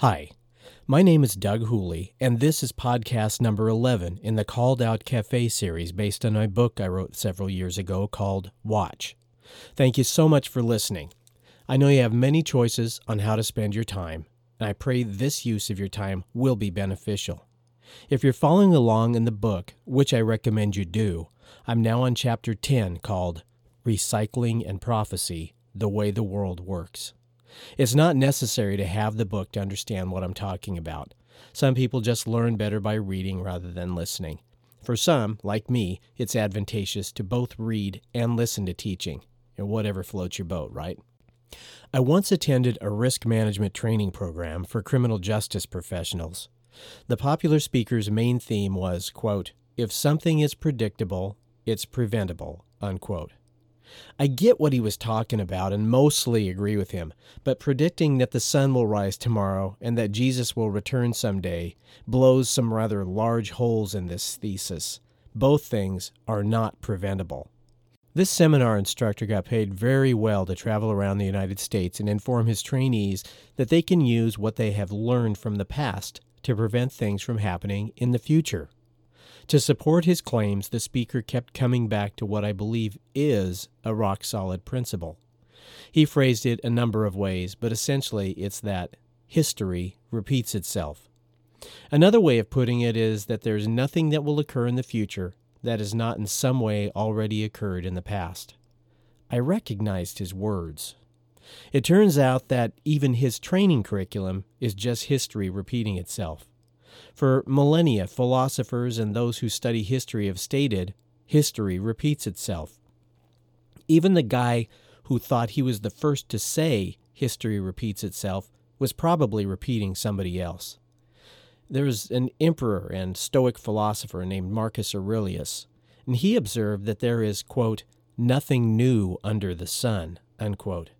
Hi, my name is Doug Hooley, and this is podcast number 11 in the Called Out Cafe series based on a book I wrote several years ago called Watch. Thank you so much for listening. I know you have many choices on how to spend your time, and I pray this use of your time will be beneficial. If you're following along in the book, which I recommend you do, I'm now on chapter 10 called Recycling and Prophecy The Way the World Works. It's not necessary to have the book to understand what I'm talking about. Some people just learn better by reading rather than listening. For some, like me, it's advantageous to both read and listen to teaching, or whatever floats your boat, right? I once attended a risk management training program for criminal justice professionals. The popular speaker's main theme was, quote, if something is predictable, it's preventable, unquote. I get what he was talking about and mostly agree with him, but predicting that the sun will rise tomorrow and that Jesus will return someday blows some rather large holes in this thesis. Both things are not preventable. This seminar instructor got paid very well to travel around the United States and inform his trainees that they can use what they have learned from the past to prevent things from happening in the future. To support his claims, the speaker kept coming back to what I believe is a rock solid principle. He phrased it a number of ways, but essentially it's that history repeats itself. Another way of putting it is that there's nothing that will occur in the future that has not in some way already occurred in the past. I recognized his words. It turns out that even his training curriculum is just history repeating itself. For millennia, philosophers and those who study history have stated history repeats itself. Even the guy who thought he was the first to say history repeats itself was probably repeating somebody else. There was an emperor and Stoic philosopher named Marcus Aurelius, and he observed that there is, quote, nothing new under the sun, unquote.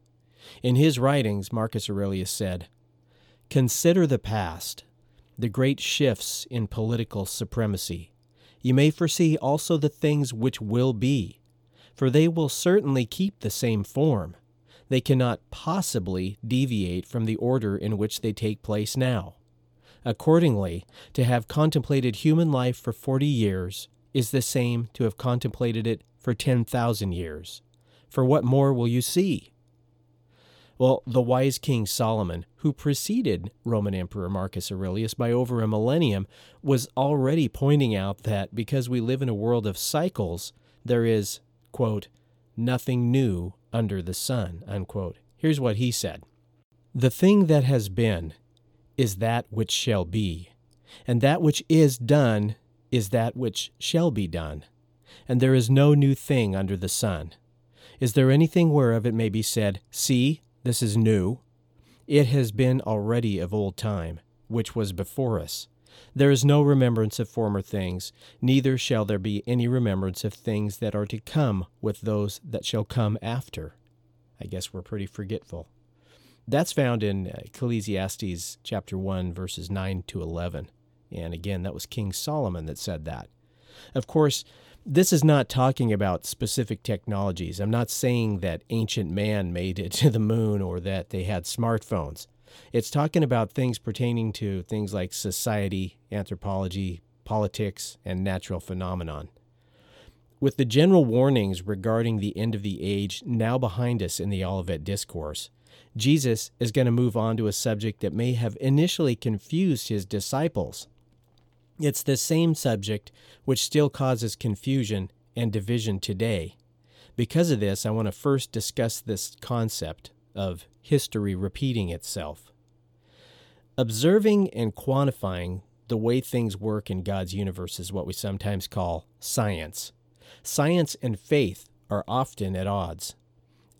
In his writings, Marcus Aurelius said, Consider the past, the great shifts in political supremacy. You may foresee also the things which will be, for they will certainly keep the same form. They cannot possibly deviate from the order in which they take place now. Accordingly, to have contemplated human life for forty years is the same to have contemplated it for ten thousand years. For what more will you see? Well, the wise King Solomon, who preceded Roman Emperor Marcus Aurelius by over a millennium, was already pointing out that because we live in a world of cycles, there is, quote, nothing new under the sun, unquote. Here's what he said The thing that has been is that which shall be, and that which is done is that which shall be done. And there is no new thing under the sun. Is there anything whereof it may be said, See, this is new. It has been already of old time, which was before us. There is no remembrance of former things, neither shall there be any remembrance of things that are to come with those that shall come after. I guess we're pretty forgetful. That's found in Ecclesiastes chapter 1, verses 9 to 11. And again, that was King Solomon that said that. Of course, this is not talking about specific technologies. I'm not saying that ancient man made it to the moon or that they had smartphones. It's talking about things pertaining to things like society, anthropology, politics, and natural phenomenon. With the general warnings regarding the end of the age now behind us in the Olivet Discourse, Jesus is going to move on to a subject that may have initially confused his disciples. It's the same subject which still causes confusion and division today. Because of this, I want to first discuss this concept of history repeating itself. Observing and quantifying the way things work in God's universe is what we sometimes call science. Science and faith are often at odds.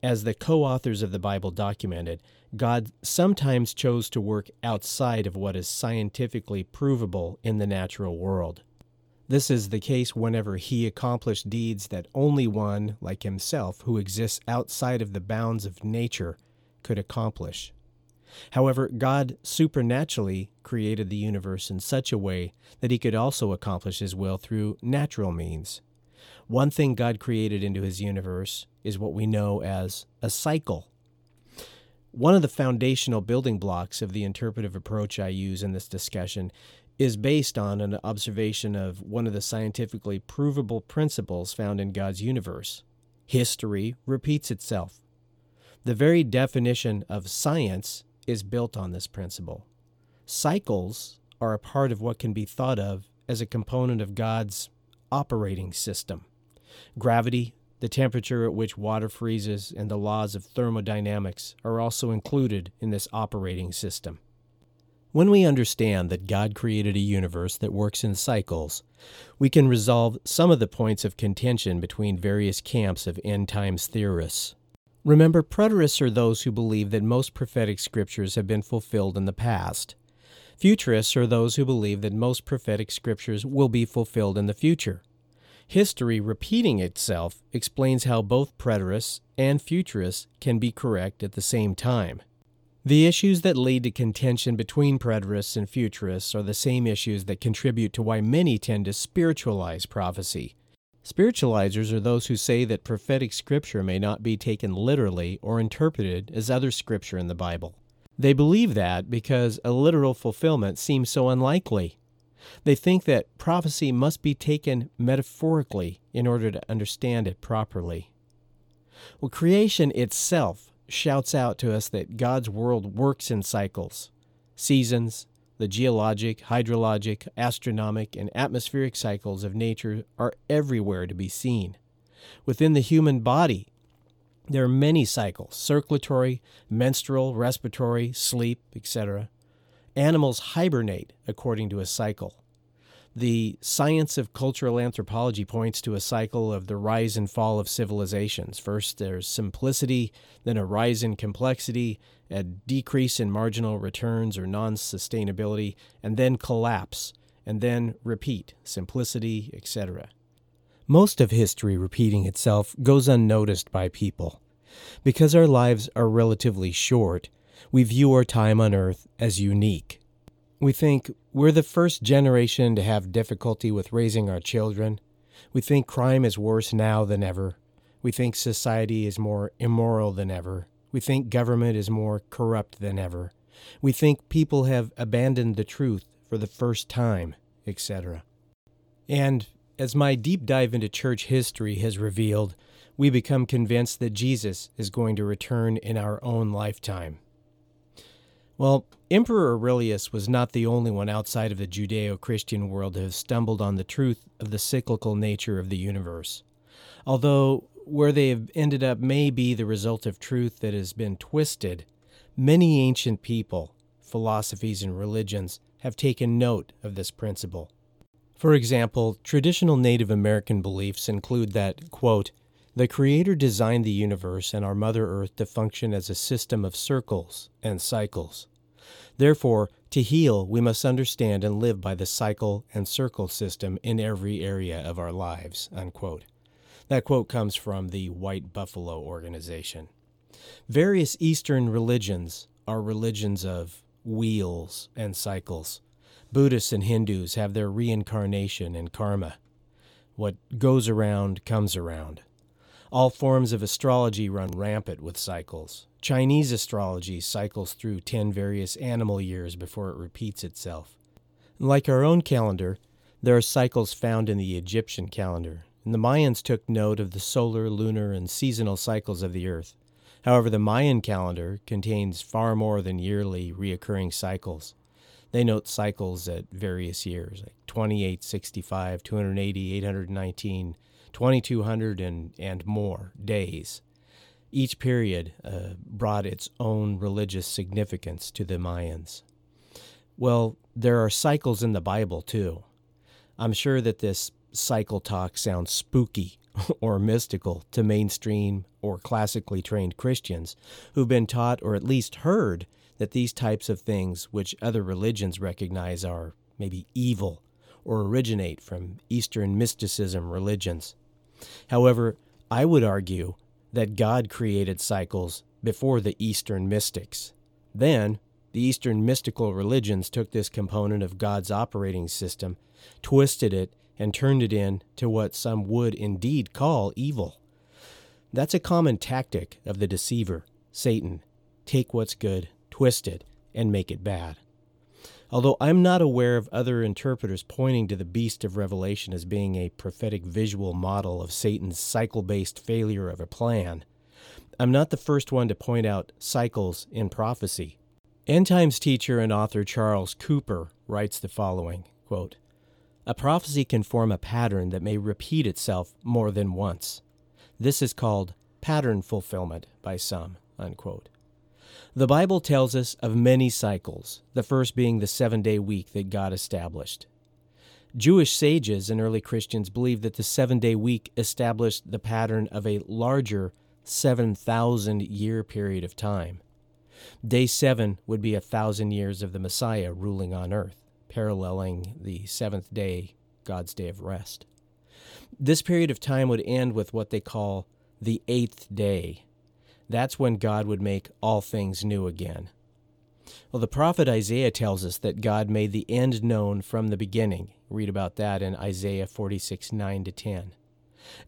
As the co authors of the Bible documented, God sometimes chose to work outside of what is scientifically provable in the natural world. This is the case whenever he accomplished deeds that only one, like himself, who exists outside of the bounds of nature, could accomplish. However, God supernaturally created the universe in such a way that he could also accomplish his will through natural means. One thing God created into his universe is what we know as a cycle. One of the foundational building blocks of the interpretive approach I use in this discussion is based on an observation of one of the scientifically provable principles found in God's universe. History repeats itself. The very definition of science is built on this principle. Cycles are a part of what can be thought of as a component of God's operating system. Gravity, the temperature at which water freezes, and the laws of thermodynamics are also included in this operating system. When we understand that God created a universe that works in cycles, we can resolve some of the points of contention between various camps of end times theorists. Remember, preterists are those who believe that most prophetic scriptures have been fulfilled in the past. Futurists are those who believe that most prophetic scriptures will be fulfilled in the future. History repeating itself explains how both preterists and futurists can be correct at the same time. The issues that lead to contention between preterists and futurists are the same issues that contribute to why many tend to spiritualize prophecy. Spiritualizers are those who say that prophetic scripture may not be taken literally or interpreted as other scripture in the Bible. They believe that because a literal fulfillment seems so unlikely. They think that prophecy must be taken metaphorically in order to understand it properly. Well, creation itself shouts out to us that God's world works in cycles, seasons, the geologic, hydrologic, astronomic, and atmospheric cycles of nature are everywhere to be seen. Within the human body, there are many cycles circulatory, menstrual, respiratory, sleep, etc. Animals hibernate according to a cycle. The science of cultural anthropology points to a cycle of the rise and fall of civilizations. First, there's simplicity, then a rise in complexity, a decrease in marginal returns or non sustainability, and then collapse, and then repeat, simplicity, etc. Most of history repeating itself goes unnoticed by people. Because our lives are relatively short, we view our time on earth as unique. We think we're the first generation to have difficulty with raising our children. We think crime is worse now than ever. We think society is more immoral than ever. We think government is more corrupt than ever. We think people have abandoned the truth for the first time, etc. And as my deep dive into church history has revealed, we become convinced that Jesus is going to return in our own lifetime. Well, Emperor Aurelius was not the only one outside of the Judeo Christian world to have stumbled on the truth of the cyclical nature of the universe. Although where they have ended up may be the result of truth that has been twisted, many ancient people, philosophies, and religions have taken note of this principle. For example, traditional Native American beliefs include that, quote, the Creator designed the universe and our Mother Earth to function as a system of circles and cycles. Therefore, to heal, we must understand and live by the cycle and circle system in every area of our lives. Unquote. That quote comes from the White Buffalo Organization. Various Eastern religions are religions of wheels and cycles. Buddhists and Hindus have their reincarnation and karma. What goes around comes around. All forms of astrology run rampant with cycles. Chinese astrology cycles through 10 various animal years before it repeats itself. Like our own calendar, there are cycles found in the Egyptian calendar, and the Mayans took note of the solar, lunar, and seasonal cycles of the Earth. However, the Mayan calendar contains far more than yearly reoccurring cycles. They note cycles at various years, like 28, 65, 280, 819, 2200 and, and more days. Each period uh, brought its own religious significance to the Mayans. Well, there are cycles in the Bible too. I'm sure that this cycle talk sounds spooky or mystical to mainstream or classically trained Christians who've been taught or at least heard that these types of things, which other religions recognize are maybe evil or originate from Eastern mysticism religions. However, I would argue that God created cycles before the Eastern mystics. Then, the Eastern mystical religions took this component of God's operating system, twisted it, and turned it into what some would indeed call evil. That's a common tactic of the deceiver, Satan, take what's good, twist it, and make it bad. Although I'm not aware of other interpreters pointing to the beast of Revelation as being a prophetic visual model of Satan's cycle based failure of a plan, I'm not the first one to point out cycles in prophecy. End Times teacher and author Charles Cooper writes the following quote, A prophecy can form a pattern that may repeat itself more than once. This is called pattern fulfillment by some. Unquote. The Bible tells us of many cycles, the first being the seven day week that God established. Jewish sages and early Christians believed that the seven day week established the pattern of a larger 7,000 year period of time. Day seven would be a thousand years of the Messiah ruling on earth, paralleling the seventh day, God's day of rest. This period of time would end with what they call the eighth day, that's when God would make all things new again. Well, the prophet Isaiah tells us that God made the end known from the beginning. Read about that in Isaiah 46 9 to 10.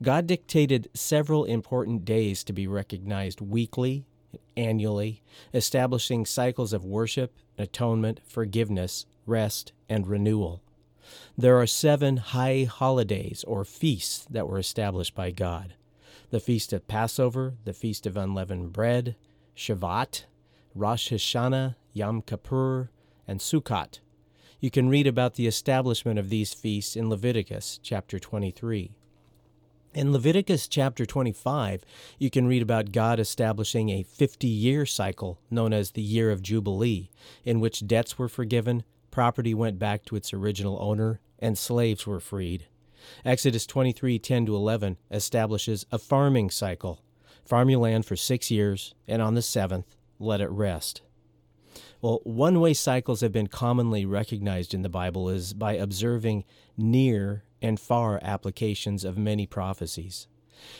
God dictated several important days to be recognized weekly, annually, establishing cycles of worship, atonement, forgiveness, rest, and renewal. There are seven high holidays or feasts that were established by God the Feast of Passover, the Feast of Unleavened Bread, Shavuot, Rosh Hashanah, Yom Kippur, and Sukkot. You can read about the establishment of these feasts in Leviticus chapter 23. In Leviticus chapter 25, you can read about God establishing a 50 year cycle known as the Year of Jubilee, in which debts were forgiven, property went back to its original owner, and slaves were freed. Exodus 23 10 to 11 establishes a farming cycle. Farm your land for six years, and on the seventh, let it rest. Well, one way cycles have been commonly recognized in the Bible is by observing near and far applications of many prophecies.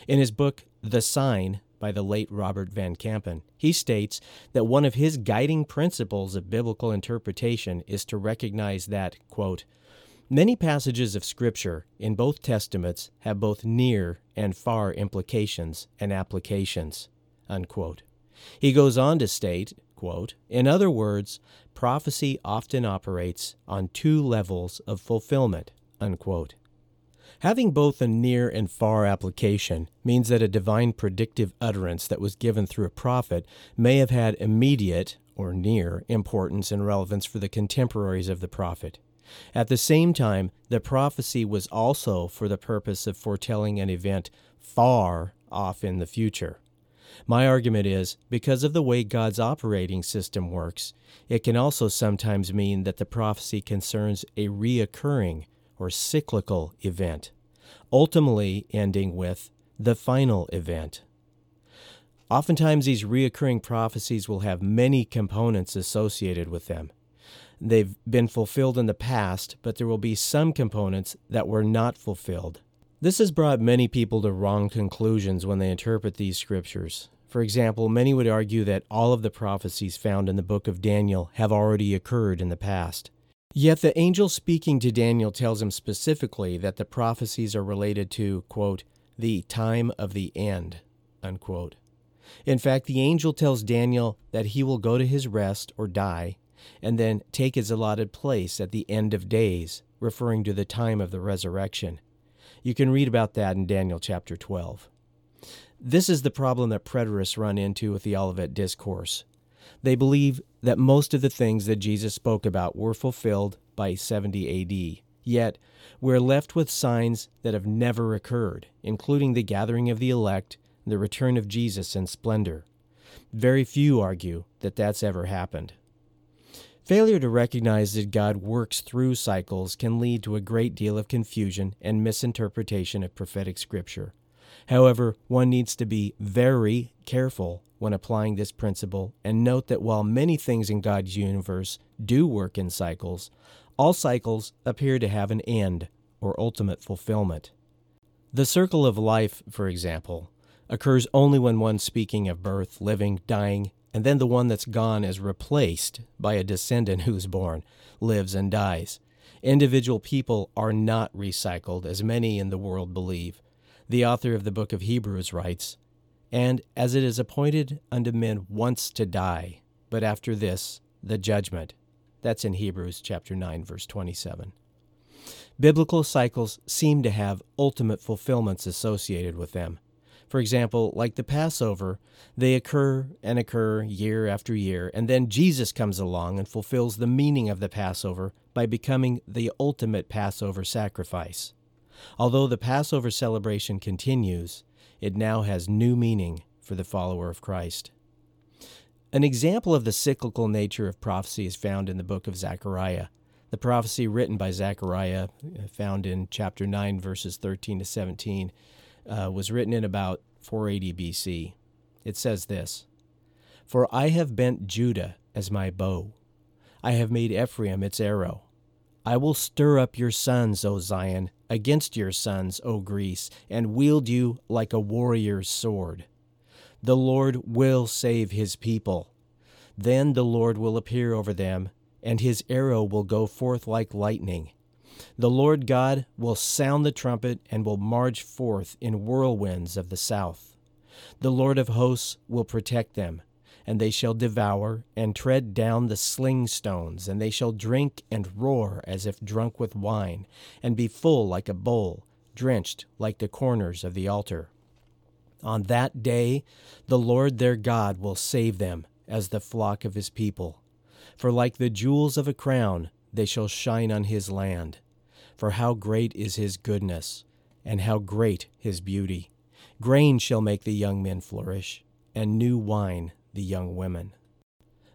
In his book, The Sign, by the late Robert Van Kampen, he states that one of his guiding principles of biblical interpretation is to recognize that, quote, Many passages of Scripture in both Testaments have both near and far implications and applications. Unquote. He goes on to state, quote, In other words, prophecy often operates on two levels of fulfillment. Unquote. Having both a near and far application means that a divine predictive utterance that was given through a prophet may have had immediate or near importance and relevance for the contemporaries of the prophet. At the same time, the prophecy was also for the purpose of foretelling an event far off in the future. My argument is because of the way God's operating system works, it can also sometimes mean that the prophecy concerns a reoccurring or cyclical event, ultimately ending with the final event. Oftentimes, these reoccurring prophecies will have many components associated with them. They've been fulfilled in the past, but there will be some components that were not fulfilled. This has brought many people to wrong conclusions when they interpret these scriptures. For example, many would argue that all of the prophecies found in the book of Daniel have already occurred in the past. Yet the angel speaking to Daniel tells him specifically that the prophecies are related to, quote, the time of the end, unquote. In fact, the angel tells Daniel that he will go to his rest or die and then take his allotted place at the end of days, referring to the time of the resurrection. You can read about that in Daniel chapter 12. This is the problem that preterists run into with the Olivet Discourse. They believe that most of the things that Jesus spoke about were fulfilled by 70 AD. Yet, we're left with signs that have never occurred, including the gathering of the elect, the return of Jesus in splendor. Very few argue that that's ever happened. Failure to recognize that God works through cycles can lead to a great deal of confusion and misinterpretation of prophetic scripture. However, one needs to be very careful when applying this principle and note that while many things in God's universe do work in cycles, all cycles appear to have an end or ultimate fulfillment. The circle of life, for example, occurs only when one speaking of birth, living, dying, and then the one that's gone is replaced by a descendant who's born, lives, and dies. Individual people are not recycled, as many in the world believe. The author of the book of Hebrews writes And as it is appointed unto men once to die, but after this, the judgment. That's in Hebrews chapter 9 verse 27. Biblical cycles seem to have ultimate fulfillments associated with them. For example, like the Passover, they occur and occur year after year, and then Jesus comes along and fulfills the meaning of the Passover by becoming the ultimate Passover sacrifice. Although the Passover celebration continues, it now has new meaning for the follower of Christ. An example of the cyclical nature of prophecy is found in the book of Zechariah. The prophecy written by Zechariah, uh, found in chapter 9, verses 13 to 17, uh, was written in about 480 BC. It says this For I have bent Judah as my bow, I have made Ephraim its arrow. I will stir up your sons, O Zion, against your sons, O Greece, and wield you like a warrior's sword. The Lord will save his people. Then the Lord will appear over them, and his arrow will go forth like lightning. The Lord God will sound the trumpet and will march forth in whirlwinds of the south. The Lord of hosts will protect them, and they shall devour and tread down the sling stones, and they shall drink and roar as if drunk with wine, and be full like a bowl, drenched like the corners of the altar. On that day the Lord their God will save them as the flock of his people. For like the jewels of a crown, they shall shine on his land. For how great is his goodness, and how great his beauty! Grain shall make the young men flourish, and new wine the young women.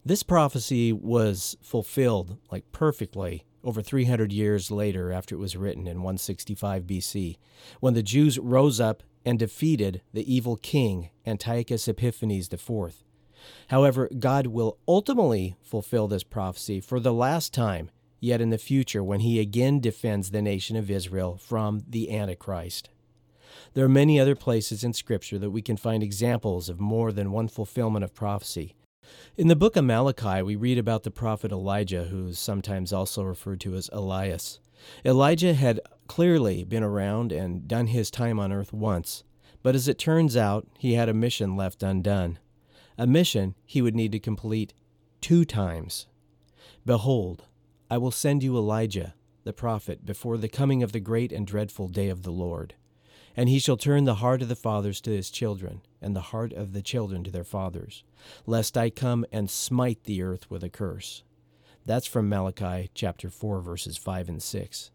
This prophecy was fulfilled like perfectly over 300 years later after it was written in 165 BC, when the Jews rose up and defeated the evil king Antiochus Epiphanes IV. However, God will ultimately fulfill this prophecy for the last time yet in the future when he again defends the nation of Israel from the Antichrist. There are many other places in Scripture that we can find examples of more than one fulfillment of prophecy. In the book of Malachi, we read about the prophet Elijah, who is sometimes also referred to as Elias. Elijah had clearly been around and done his time on earth once, but as it turns out, he had a mission left undone. A mission he would need to complete two times. Behold, I will send you Elijah, the prophet, before the coming of the great and dreadful day of the Lord. And he shall turn the heart of the fathers to his children, and the heart of the children to their fathers, lest I come and smite the earth with a curse. That's from Malachi chapter 4, verses 5 and 6.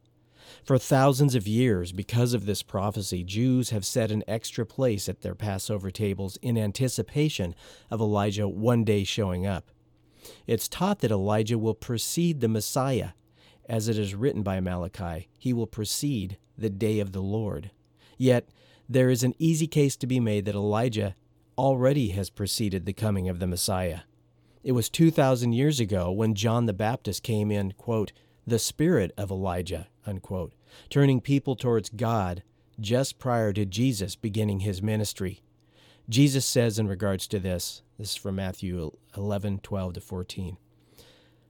For thousands of years, because of this prophecy, Jews have set an extra place at their Passover tables in anticipation of Elijah one day showing up. It's taught that Elijah will precede the Messiah. As it is written by Malachi, he will precede the day of the Lord. Yet, there is an easy case to be made that Elijah already has preceded the coming of the Messiah. It was 2,000 years ago when John the Baptist came in, quote, the spirit of Elijah, unquote, turning people towards God just prior to Jesus beginning his ministry. Jesus says in regards to this, this is from Matthew 11, 12 to 14.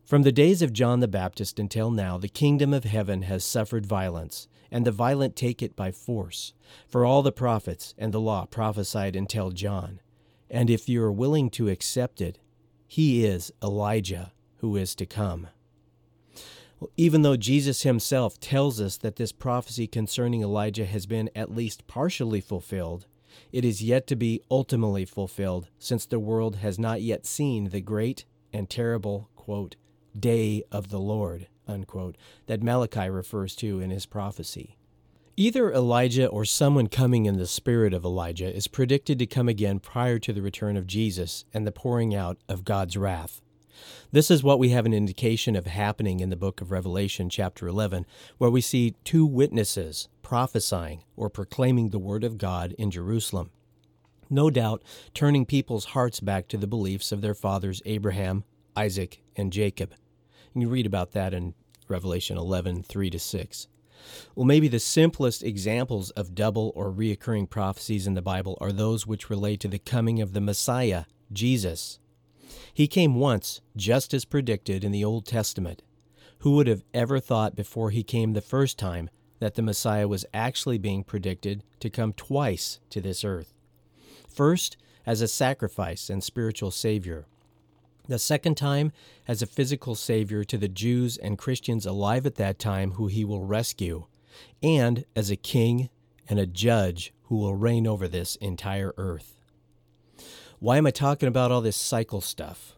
From the days of John the Baptist until now, the kingdom of heaven has suffered violence, and the violent take it by force. For all the prophets and the law prophesied until John. And if you are willing to accept it, he is Elijah who is to come. Well, even though Jesus himself tells us that this prophecy concerning Elijah has been at least partially fulfilled, it is yet to be ultimately fulfilled, since the world has not yet seen the great and terrible, quote, day of the Lord, unquote, that Malachi refers to in his prophecy. Either Elijah or someone coming in the spirit of Elijah is predicted to come again prior to the return of Jesus and the pouring out of God's wrath. This is what we have an indication of happening in the book of Revelation, chapter 11, where we see two witnesses prophesying or proclaiming the word of God in Jerusalem. No doubt turning people's hearts back to the beliefs of their fathers Abraham, Isaac, and Jacob. You read about that in Revelation 11, 3 to 6. Well, maybe the simplest examples of double or reoccurring prophecies in the Bible are those which relate to the coming of the Messiah, Jesus. He came once, just as predicted in the Old Testament. Who would have ever thought before he came the first time that the Messiah was actually being predicted to come twice to this earth? First, as a sacrifice and spiritual Savior. The second time, as a physical Savior to the Jews and Christians alive at that time who he will rescue, and as a king and a judge who will reign over this entire earth. Why am I talking about all this cycle stuff?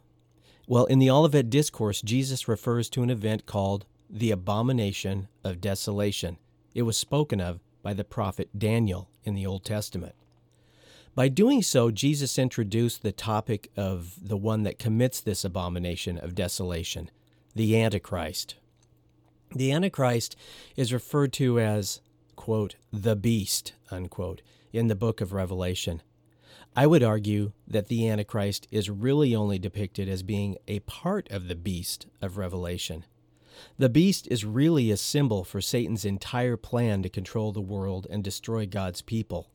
Well, in the Olivet Discourse, Jesus refers to an event called the abomination of desolation. It was spoken of by the prophet Daniel in the Old Testament. By doing so, Jesus introduced the topic of the one that commits this abomination of desolation, the Antichrist. The Antichrist is referred to as, quote, the beast, unquote, in the book of Revelation. I would argue that the Antichrist is really only depicted as being a part of the beast of Revelation. The beast is really a symbol for Satan's entire plan to control the world and destroy God's people.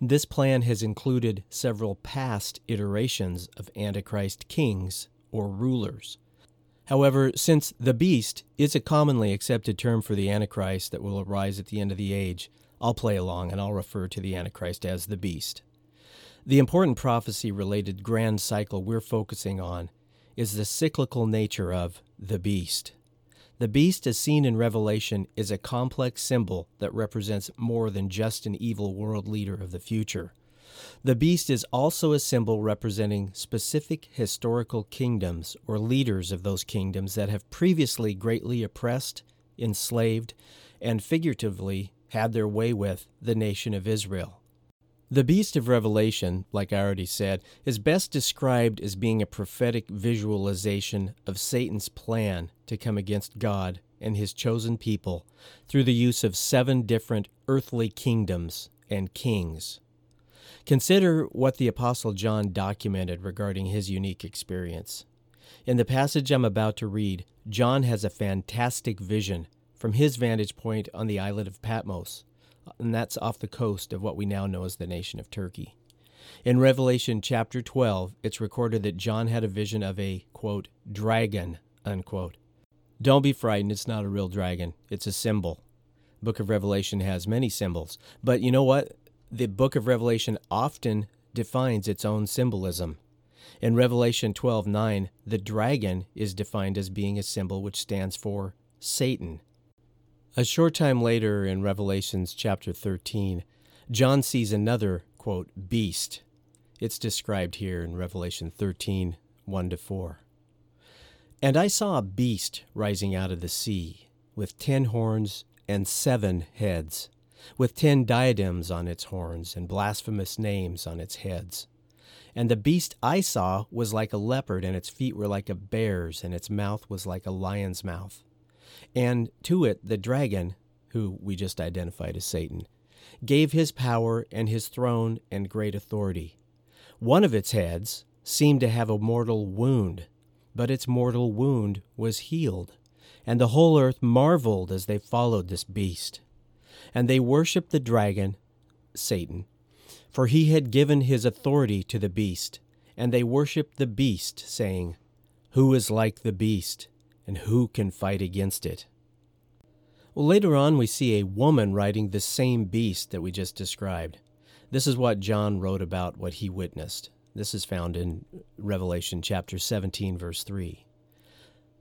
This plan has included several past iterations of Antichrist kings or rulers. However, since the beast is a commonly accepted term for the Antichrist that will arise at the end of the age, I'll play along and I'll refer to the Antichrist as the beast. The important prophecy related grand cycle we're focusing on is the cyclical nature of the beast. The beast, as seen in Revelation, is a complex symbol that represents more than just an evil world leader of the future. The beast is also a symbol representing specific historical kingdoms or leaders of those kingdoms that have previously greatly oppressed, enslaved, and figuratively had their way with the nation of Israel. The beast of Revelation, like I already said, is best described as being a prophetic visualization of Satan's plan to come against God and his chosen people through the use of seven different earthly kingdoms and kings. Consider what the Apostle John documented regarding his unique experience. In the passage I'm about to read, John has a fantastic vision from his vantage point on the islet of Patmos, and that's off the coast of what we now know as the nation of Turkey. In Revelation chapter 12, it's recorded that John had a vision of a, quote, dragon, unquote. Don't be frightened, it's not a real dragon, it's a symbol. Book of Revelation has many symbols, but you know what? the book of Revelation often defines its own symbolism. In Revelation 12:9, the dragon is defined as being a symbol which stands for Satan. A short time later in Revelations chapter 13, John sees another, quote, beast. It's described here in Revelation 13, 1 to 4. And I saw a beast rising out of the sea, with ten horns and seven heads with ten diadems on its horns and blasphemous names on its heads. And the beast I saw was like a leopard, and its feet were like a bear's, and its mouth was like a lion's mouth. And to it the dragon, who we just identified as Satan, gave his power and his throne and great authority. One of its heads seemed to have a mortal wound, but its mortal wound was healed, and the whole earth marveled as they followed this beast. And they worshiped the dragon, Satan, for he had given his authority to the beast. And they worshiped the beast, saying, Who is like the beast, and who can fight against it? Well, later on, we see a woman riding the same beast that we just described. This is what John wrote about what he witnessed. This is found in Revelation chapter 17, verse 3.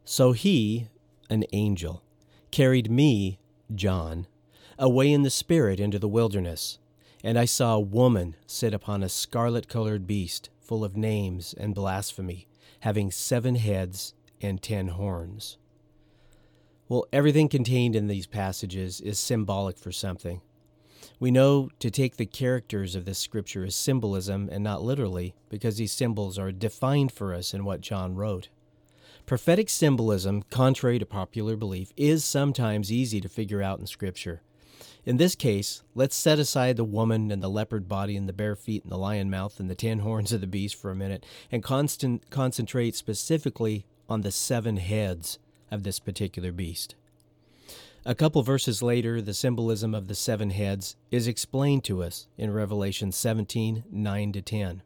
So he, an angel, carried me, John, away in the spirit into the wilderness. And I saw a woman sit upon a scarlet colored beast, full of names and blasphemy, having seven heads and ten horns. Well, everything contained in these passages is symbolic for something. We know to take the characters of this scripture as symbolism and not literally, because these symbols are defined for us in what John wrote. Prophetic symbolism, contrary to popular belief, is sometimes easy to figure out in Scripture. In this case, let's set aside the woman and the leopard body and the bear feet and the lion mouth and the ten horns of the beast for a minute and constant, concentrate specifically on the seven heads of this particular beast. A couple verses later, the symbolism of the seven heads is explained to us in Revelation 17 9 to 10.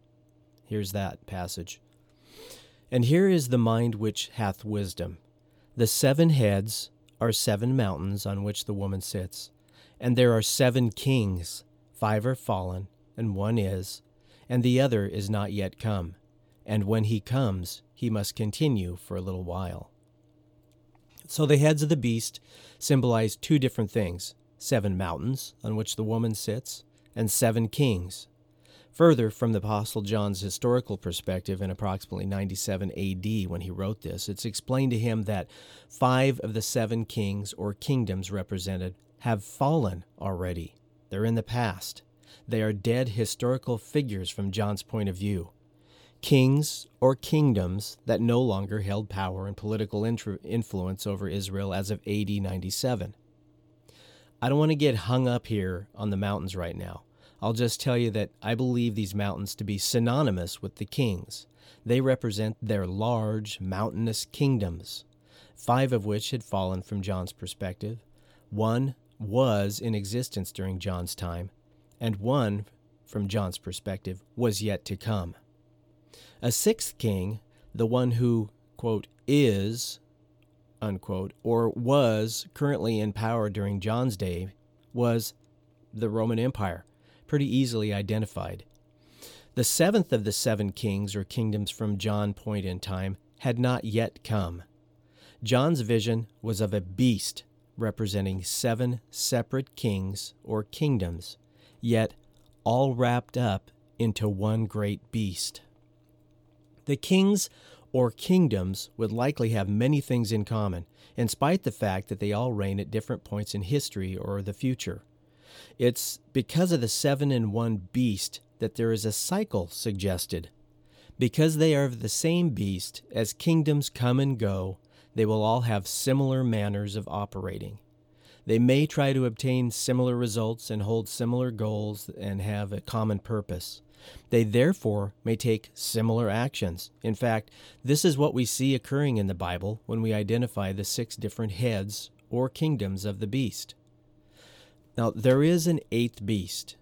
Here's that passage. And here is the mind which hath wisdom. The seven heads are seven mountains on which the woman sits and there are seven kings, five are fallen, and one is, and the other is not yet come. And when he comes, he must continue for a little while. So the heads of the beast symbolize two different things seven mountains on which the woman sits, and seven kings. Further, from the Apostle John's historical perspective in approximately 97 AD when he wrote this, it's explained to him that five of the seven kings or kingdoms represented have fallen already. They're in the past. They are dead historical figures from John's point of view. Kings or kingdoms that no longer held power and political influence over Israel as of AD 97. I don't want to get hung up here on the mountains right now. I'll just tell you that I believe these mountains to be synonymous with the kings. They represent their large, mountainous kingdoms, five of which had fallen from John's perspective. One was in existence during John's time, and one, from John's perspective, was yet to come. A sixth king, the one who, quote, is, unquote, or was currently in power during John's day, was the Roman Empire, pretty easily identified. The seventh of the seven kings or kingdoms from John point in time had not yet come. John's vision was of a beast representing seven separate kings or kingdoms, yet all wrapped up into one great beast. The kings or kingdoms would likely have many things in common, in spite the fact that they all reign at different points in history or the future. It's because of the seven in one beast that there is a cycle suggested. Because they are of the same beast, as kingdoms come and go, they will all have similar manners of operating. They may try to obtain similar results and hold similar goals and have a common purpose. They therefore may take similar actions. In fact, this is what we see occurring in the Bible when we identify the six different heads or kingdoms of the beast. Now, there is an eighth beast,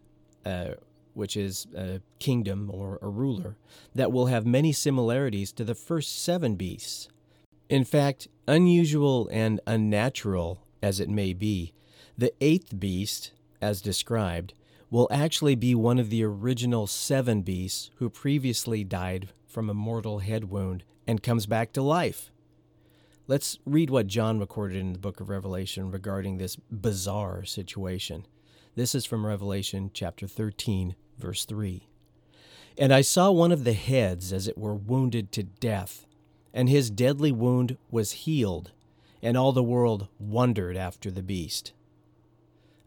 uh, which is a kingdom or a ruler, that will have many similarities to the first seven beasts. In fact, unusual and unnatural as it may be, the eighth beast, as described, will actually be one of the original seven beasts who previously died from a mortal head wound and comes back to life. Let's read what John recorded in the book of Revelation regarding this bizarre situation. This is from Revelation chapter 13, verse 3. And I saw one of the heads as it were wounded to death, and his deadly wound was healed, and all the world wondered after the beast.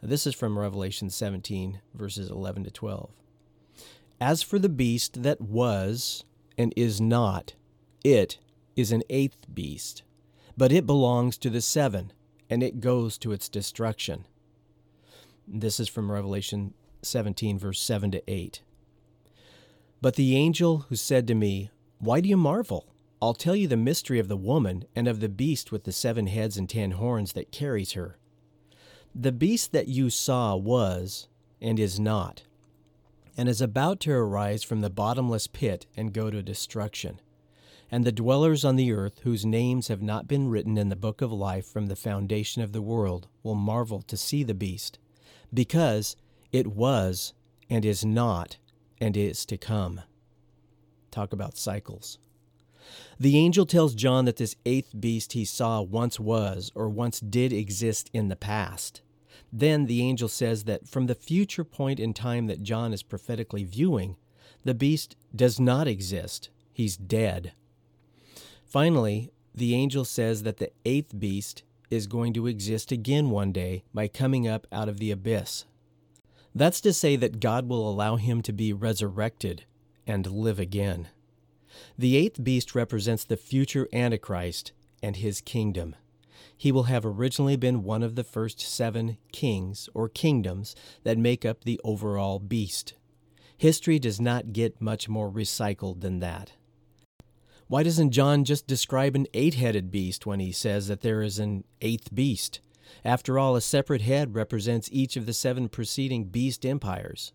This is from Revelation 17, verses 11 to 12. As for the beast that was and is not, it is an eighth beast, but it belongs to the seven, and it goes to its destruction. This is from Revelation 17, verse 7 to 8. But the angel who said to me, Why do you marvel? I'll tell you the mystery of the woman and of the beast with the seven heads and ten horns that carries her. The beast that you saw was, and is not, and is about to arise from the bottomless pit and go to destruction. And the dwellers on the earth, whose names have not been written in the book of life from the foundation of the world, will marvel to see the beast, because it was, and is not, and is to come. Talk about cycles. The angel tells John that this eighth beast he saw once was, or once did exist in the past. Then the angel says that from the future point in time that John is prophetically viewing, the beast does not exist. He's dead. Finally, the angel says that the eighth beast is going to exist again one day by coming up out of the abyss. That's to say that God will allow him to be resurrected and live again. The eighth beast represents the future Antichrist and his kingdom. He will have originally been one of the first seven kings or kingdoms that make up the overall beast. History does not get much more recycled than that. Why doesn't John just describe an eight headed beast when he says that there is an eighth beast? After all, a separate head represents each of the seven preceding beast empires.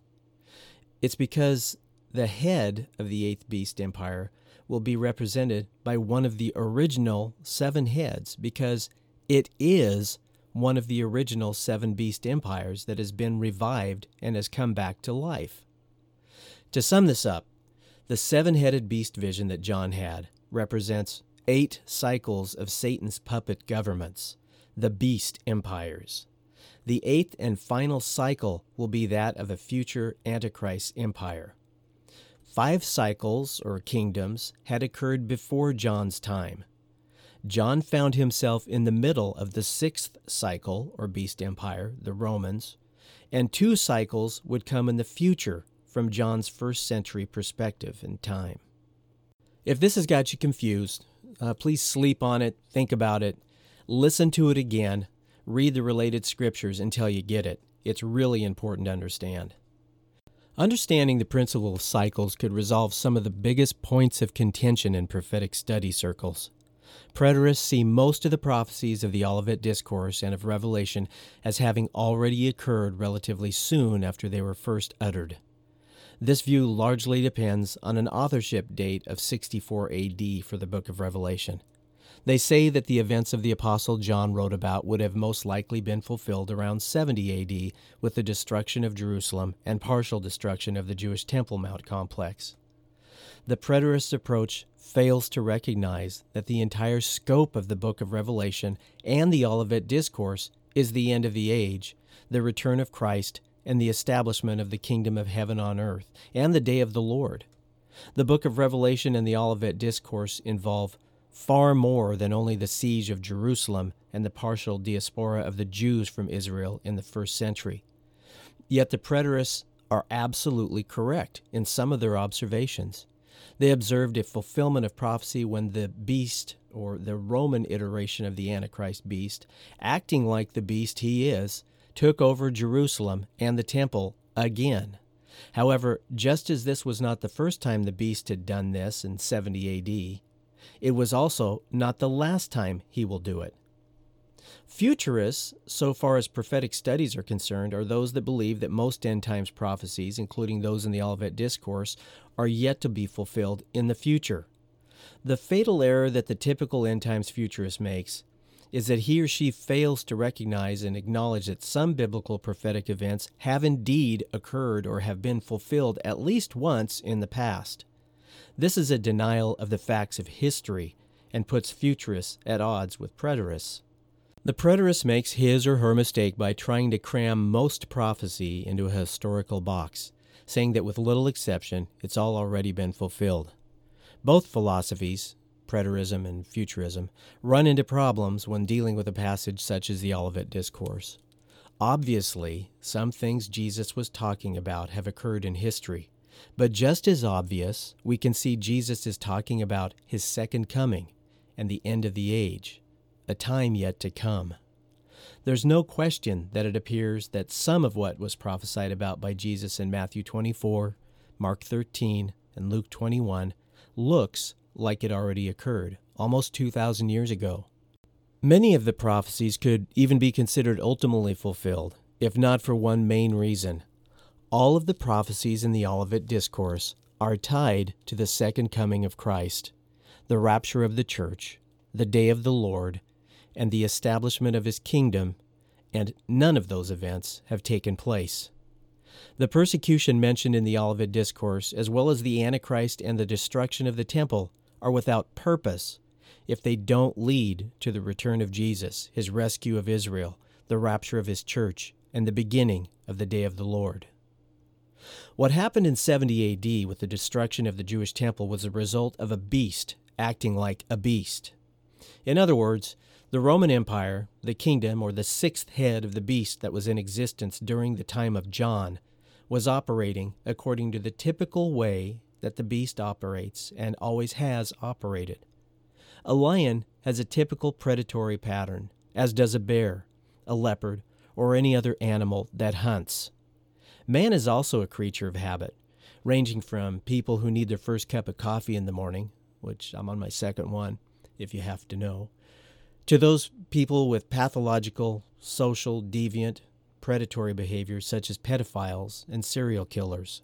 It's because the head of the eighth beast empire will be represented by one of the original seven heads because it is one of the original seven beast empires that has been revived and has come back to life. To sum this up, the seven headed beast vision that John had represents eight cycles of Satan's puppet governments, the beast empires. The eighth and final cycle will be that of a future Antichrist empire. Five cycles, or kingdoms, had occurred before John's time. John found himself in the middle of the sixth cycle, or beast empire, the Romans, and two cycles would come in the future from John's first century perspective in time. If this has got you confused, uh, please sleep on it, think about it, listen to it again, read the related scriptures until you get it. It's really important to understand. Understanding the principle of cycles could resolve some of the biggest points of contention in prophetic study circles. Preterists see most of the prophecies of the Olivet Discourse and of Revelation as having already occurred relatively soon after they were first uttered. This view largely depends on an authorship date of 64 AD for the book of Revelation. They say that the events of the Apostle John wrote about would have most likely been fulfilled around 70 AD with the destruction of Jerusalem and partial destruction of the Jewish Temple Mount complex. The preterist approach fails to recognize that the entire scope of the book of Revelation and the Olivet Discourse is the end of the age, the return of Christ, and the establishment of the kingdom of heaven on earth, and the day of the Lord. The book of Revelation and the Olivet Discourse involve far more than only the siege of Jerusalem and the partial diaspora of the Jews from Israel in the first century. Yet the preterists are absolutely correct in some of their observations. They observed a fulfillment of prophecy when the beast, or the Roman iteration of the Antichrist beast, acting like the beast he is, took over Jerusalem and the temple again. However, just as this was not the first time the beast had done this in 70 AD, it was also not the last time he will do it. Futurists, so far as prophetic studies are concerned, are those that believe that most end times prophecies, including those in the Olivet Discourse, are yet to be fulfilled in the future. The fatal error that the typical end times futurist makes is that he or she fails to recognize and acknowledge that some biblical prophetic events have indeed occurred or have been fulfilled at least once in the past. This is a denial of the facts of history and puts futurists at odds with preterists. The preterist makes his or her mistake by trying to cram most prophecy into a historical box, saying that with little exception, it's all already been fulfilled. Both philosophies, preterism and futurism, run into problems when dealing with a passage such as the Olivet Discourse. Obviously, some things Jesus was talking about have occurred in history, but just as obvious, we can see Jesus is talking about his second coming and the end of the age, a time yet to come. There's no question that it appears that some of what was prophesied about by Jesus in Matthew 24, Mark 13, and Luke 21 looks like it already occurred, almost 2,000 years ago. Many of the prophecies could even be considered ultimately fulfilled, if not for one main reason. All of the prophecies in the Olivet Discourse are tied to the second coming of Christ, the rapture of the church, the day of the Lord, and the establishment of his kingdom, and none of those events have taken place. The persecution mentioned in the Olivet Discourse, as well as the Antichrist and the destruction of the temple, are without purpose if they don't lead to the return of Jesus, his rescue of Israel, the rapture of his church, and the beginning of the day of the Lord. What happened in 70 AD with the destruction of the Jewish temple was a result of a beast acting like a beast. In other words, the Roman Empire, the kingdom or the sixth head of the beast that was in existence during the time of John, was operating according to the typical way that the beast operates and always has operated. A lion has a typical predatory pattern, as does a bear, a leopard, or any other animal that hunts. Man is also a creature of habit, ranging from people who need their first cup of coffee in the morning, which I'm on my second one, if you have to know, to those people with pathological, social, deviant, predatory behaviors such as pedophiles and serial killers.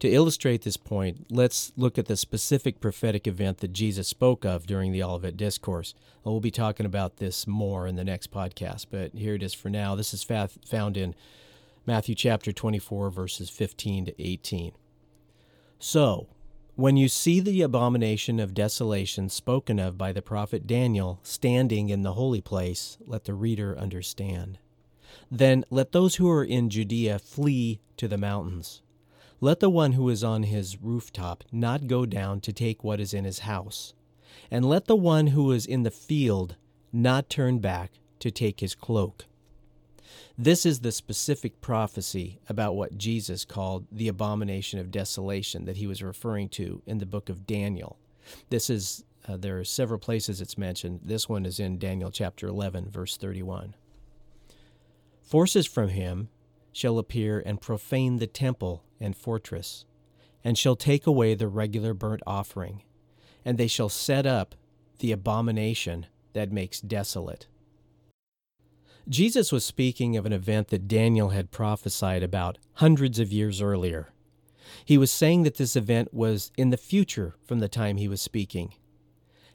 To illustrate this point, let's look at the specific prophetic event that Jesus spoke of during the Olivet Discourse. We'll be talking about this more in the next podcast, but here it is for now. This is found in Matthew chapter 24, verses 15 to 18. So, when you see the abomination of desolation spoken of by the prophet Daniel standing in the holy place, let the reader understand. Then let those who are in Judea flee to the mountains. Let the one who is on his rooftop not go down to take what is in his house. And let the one who is in the field not turn back to take his cloak. This is the specific prophecy about what Jesus called the abomination of desolation that he was referring to in the book of Daniel. This is, uh, there are several places it's mentioned. This one is in Daniel chapter 11, verse 31. Forces from him shall appear and profane the temple and fortress, and shall take away the regular burnt offering, and they shall set up the abomination that makes desolate. Jesus was speaking of an event that Daniel had prophesied about hundreds of years earlier. He was saying that this event was in the future from the time he was speaking.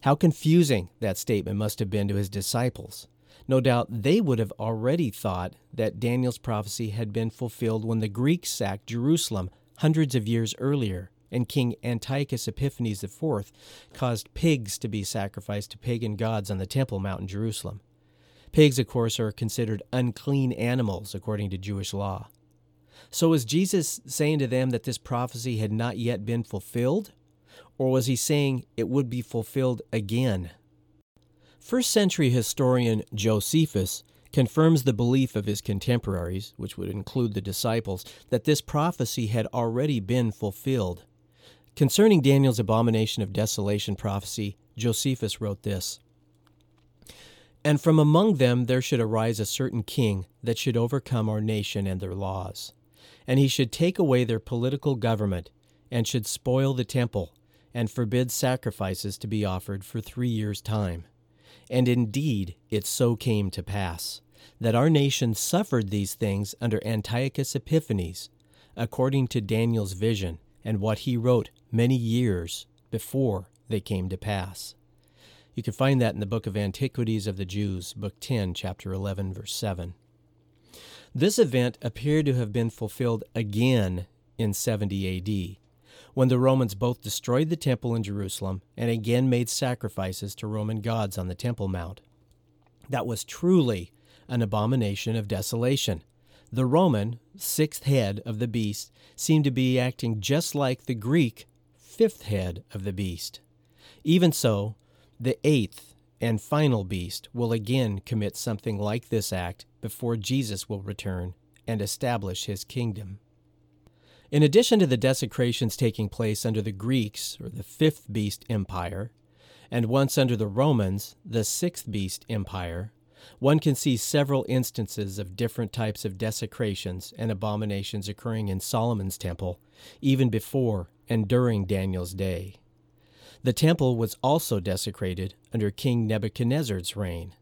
How confusing that statement must have been to his disciples. No doubt they would have already thought that Daniel's prophecy had been fulfilled when the Greeks sacked Jerusalem hundreds of years earlier and King Antiochus Epiphanes IV caused pigs to be sacrificed to pagan gods on the Temple Mount in Jerusalem. Pigs, of course, are considered unclean animals according to Jewish law. So was Jesus saying to them that this prophecy had not yet been fulfilled? Or was he saying it would be fulfilled again? First century historian Josephus confirms the belief of his contemporaries, which would include the disciples, that this prophecy had already been fulfilled. Concerning Daniel's abomination of desolation prophecy, Josephus wrote this and from among them there should arise a certain king that should overcome our nation and their laws. And he should take away their political government, and should spoil the temple, and forbid sacrifices to be offered for three years' time. And indeed it so came to pass, that our nation suffered these things under Antiochus Epiphanes, according to Daniel's vision, and what he wrote many years before they came to pass. You can find that in the book of Antiquities of the Jews, book 10, chapter 11, verse 7. This event appeared to have been fulfilled again in 70 AD, when the Romans both destroyed the temple in Jerusalem and again made sacrifices to Roman gods on the Temple Mount. That was truly an abomination of desolation. The Roman, sixth head of the beast, seemed to be acting just like the Greek, fifth head of the beast. Even so, the eighth and final beast will again commit something like this act before Jesus will return and establish his kingdom. In addition to the desecrations taking place under the Greeks, or the fifth beast empire, and once under the Romans, the sixth beast empire, one can see several instances of different types of desecrations and abominations occurring in Solomon's temple, even before and during Daniel's day. The temple was also desecrated under King Nebuchadnezzar's reign.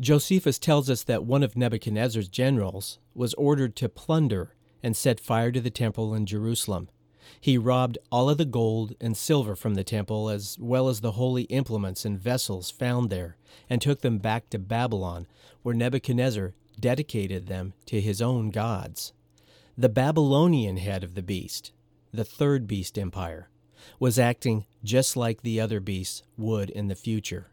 Josephus tells us that one of Nebuchadnezzar's generals was ordered to plunder and set fire to the temple in Jerusalem. He robbed all of the gold and silver from the temple, as well as the holy implements and vessels found there, and took them back to Babylon, where Nebuchadnezzar dedicated them to his own gods. The Babylonian head of the beast, the third beast empire, was acting just like the other beasts would in the future.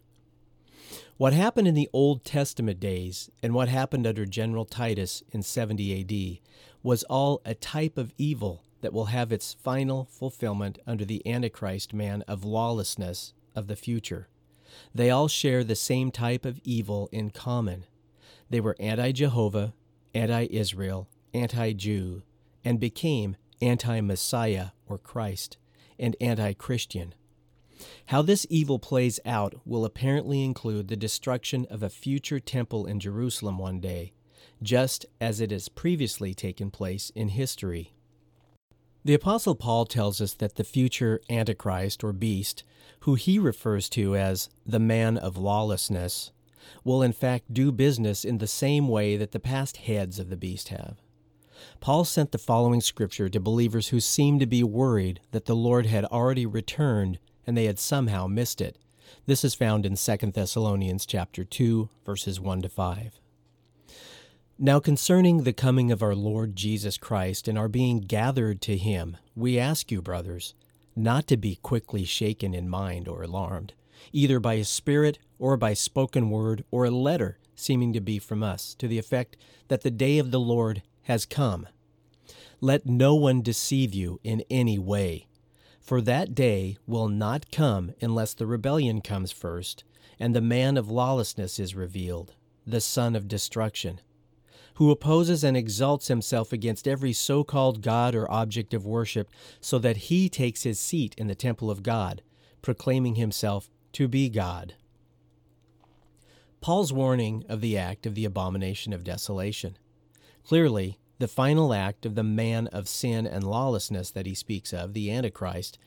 What happened in the Old Testament days and what happened under General Titus in 70 AD was all a type of evil that will have its final fulfillment under the Antichrist man of lawlessness of the future. They all share the same type of evil in common. They were anti Jehovah, anti Israel, anti Jew, and became anti Messiah or Christ and anti Christian. How this evil plays out will apparently include the destruction of a future temple in Jerusalem one day, just as it has previously taken place in history. The Apostle Paul tells us that the future Antichrist or beast, who he refers to as the man of lawlessness, will in fact do business in the same way that the past heads of the beast have. Paul sent the following scripture to believers who seemed to be worried that the Lord had already returned and they had somehow missed it. This is found in 2 Thessalonians chapter 2 verses 1 to 5. Now, concerning the coming of our Lord Jesus Christ and our being gathered to him, we ask you, brothers, not to be quickly shaken in mind or alarmed, either by a spirit or by spoken word or a letter seeming to be from us, to the effect that the day of the Lord has come. Let no one deceive you in any way, for that day will not come unless the rebellion comes first, and the man of lawlessness is revealed, the son of destruction who opposes and exalts himself against every so called God or object of worship, so that he takes his seat in the temple of God, proclaiming himself to be God. Paul's warning of the act of the abomination of desolation. Clearly, the final act of the man of sin and lawlessness that he speaks of, the Antichrist,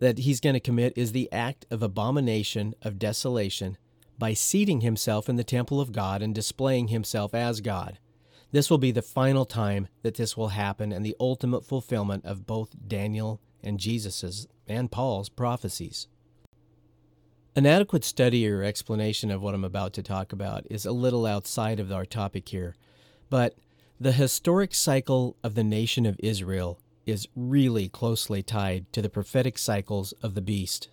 that he's going to commit is the act of abomination of desolation by seating himself in the temple of God and displaying himself as God. This will be the final time that this will happen and the ultimate fulfillment of both Daniel and Jesus's and Paul's prophecies. An adequate study or explanation of what I'm about to talk about is a little outside of our topic here, but the historic cycle of the nation of Israel is really closely tied to the prophetic cycles of the beast.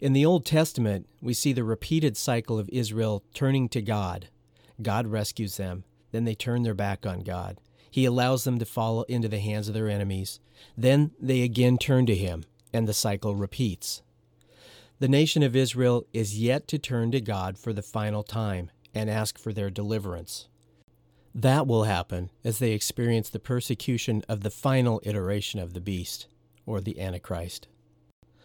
In the Old Testament, we see the repeated cycle of Israel turning to God. God rescues them, then they turn their back on God. He allows them to fall into the hands of their enemies. Then they again turn to Him, and the cycle repeats. The nation of Israel is yet to turn to God for the final time and ask for their deliverance. That will happen as they experience the persecution of the final iteration of the beast, or the Antichrist.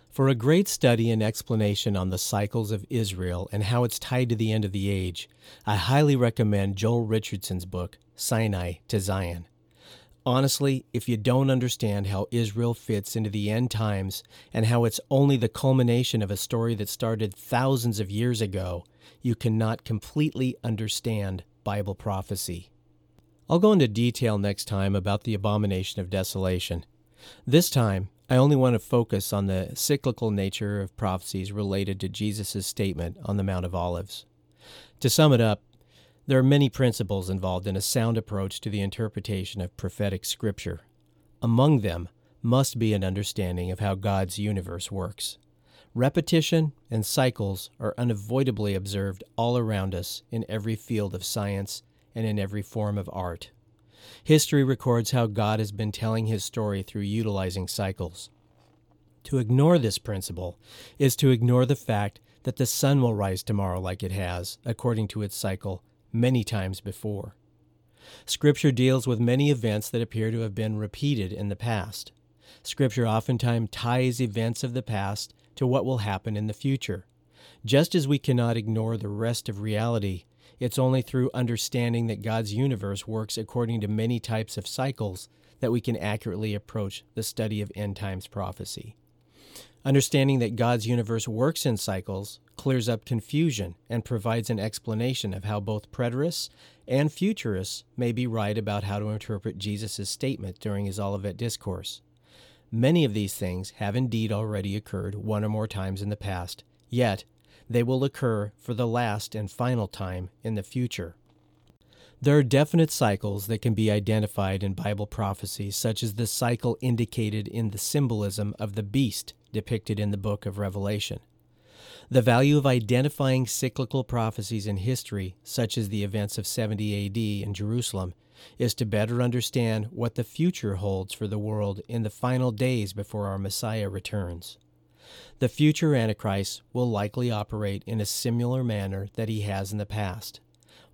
For a great study and explanation on the cycles of Israel and how it's tied to the end of the age, I highly recommend Joel Richardson's book, Sinai to Zion. Honestly, if you don't understand how Israel fits into the end times and how it's only the culmination of a story that started thousands of years ago, you cannot completely understand Bible prophecy. I'll go into detail next time about the abomination of desolation. This time, I only want to focus on the cyclical nature of prophecies related to Jesus' statement on the Mount of Olives. To sum it up, there are many principles involved in a sound approach to the interpretation of prophetic scripture. Among them must be an understanding of how God's universe works. Repetition and cycles are unavoidably observed all around us in every field of science and in every form of art. History records how God has been telling his story through utilizing cycles. To ignore this principle is to ignore the fact that the sun will rise tomorrow like it has, according to its cycle, many times before. Scripture deals with many events that appear to have been repeated in the past. Scripture oftentimes ties events of the past to what will happen in the future. Just as we cannot ignore the rest of reality, it's only through understanding that God's universe works according to many types of cycles that we can accurately approach the study of end times prophecy. Understanding that God's universe works in cycles clears up confusion and provides an explanation of how both preterists and futurists may be right about how to interpret Jesus' statement during his Olivet Discourse. Many of these things have indeed already occurred one or more times in the past, yet they will occur for the last and final time in the future. There are definite cycles that can be identified in Bible prophecy, such as the cycle indicated in the symbolism of the beast depicted in the book of Revelation. The value of identifying cyclical prophecies in history, such as the events of 70 AD in Jerusalem, is to better understand what the future holds for the world in the final days before our Messiah returns. The future Antichrist will likely operate in a similar manner that he has in the past.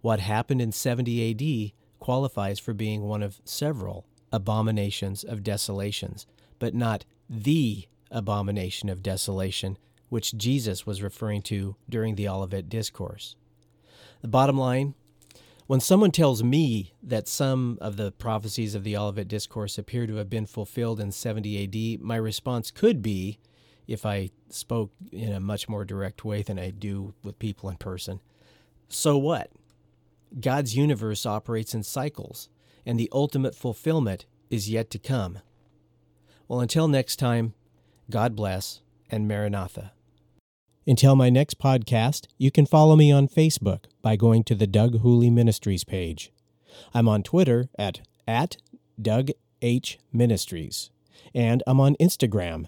What happened in 70 AD qualifies for being one of several abominations of desolations, but not the abomination of desolation which Jesus was referring to during the Olivet Discourse. The bottom line when someone tells me that some of the prophecies of the Olivet Discourse appear to have been fulfilled in 70 AD, my response could be if I spoke in a much more direct way than I do with people in person. So what? God's universe operates in cycles, and the ultimate fulfillment is yet to come. Well, until next time, God bless and Maranatha. Until my next podcast, you can follow me on Facebook by going to the Doug Hooley Ministries page. I'm on Twitter at, at Doug H. Ministries, and I'm on Instagram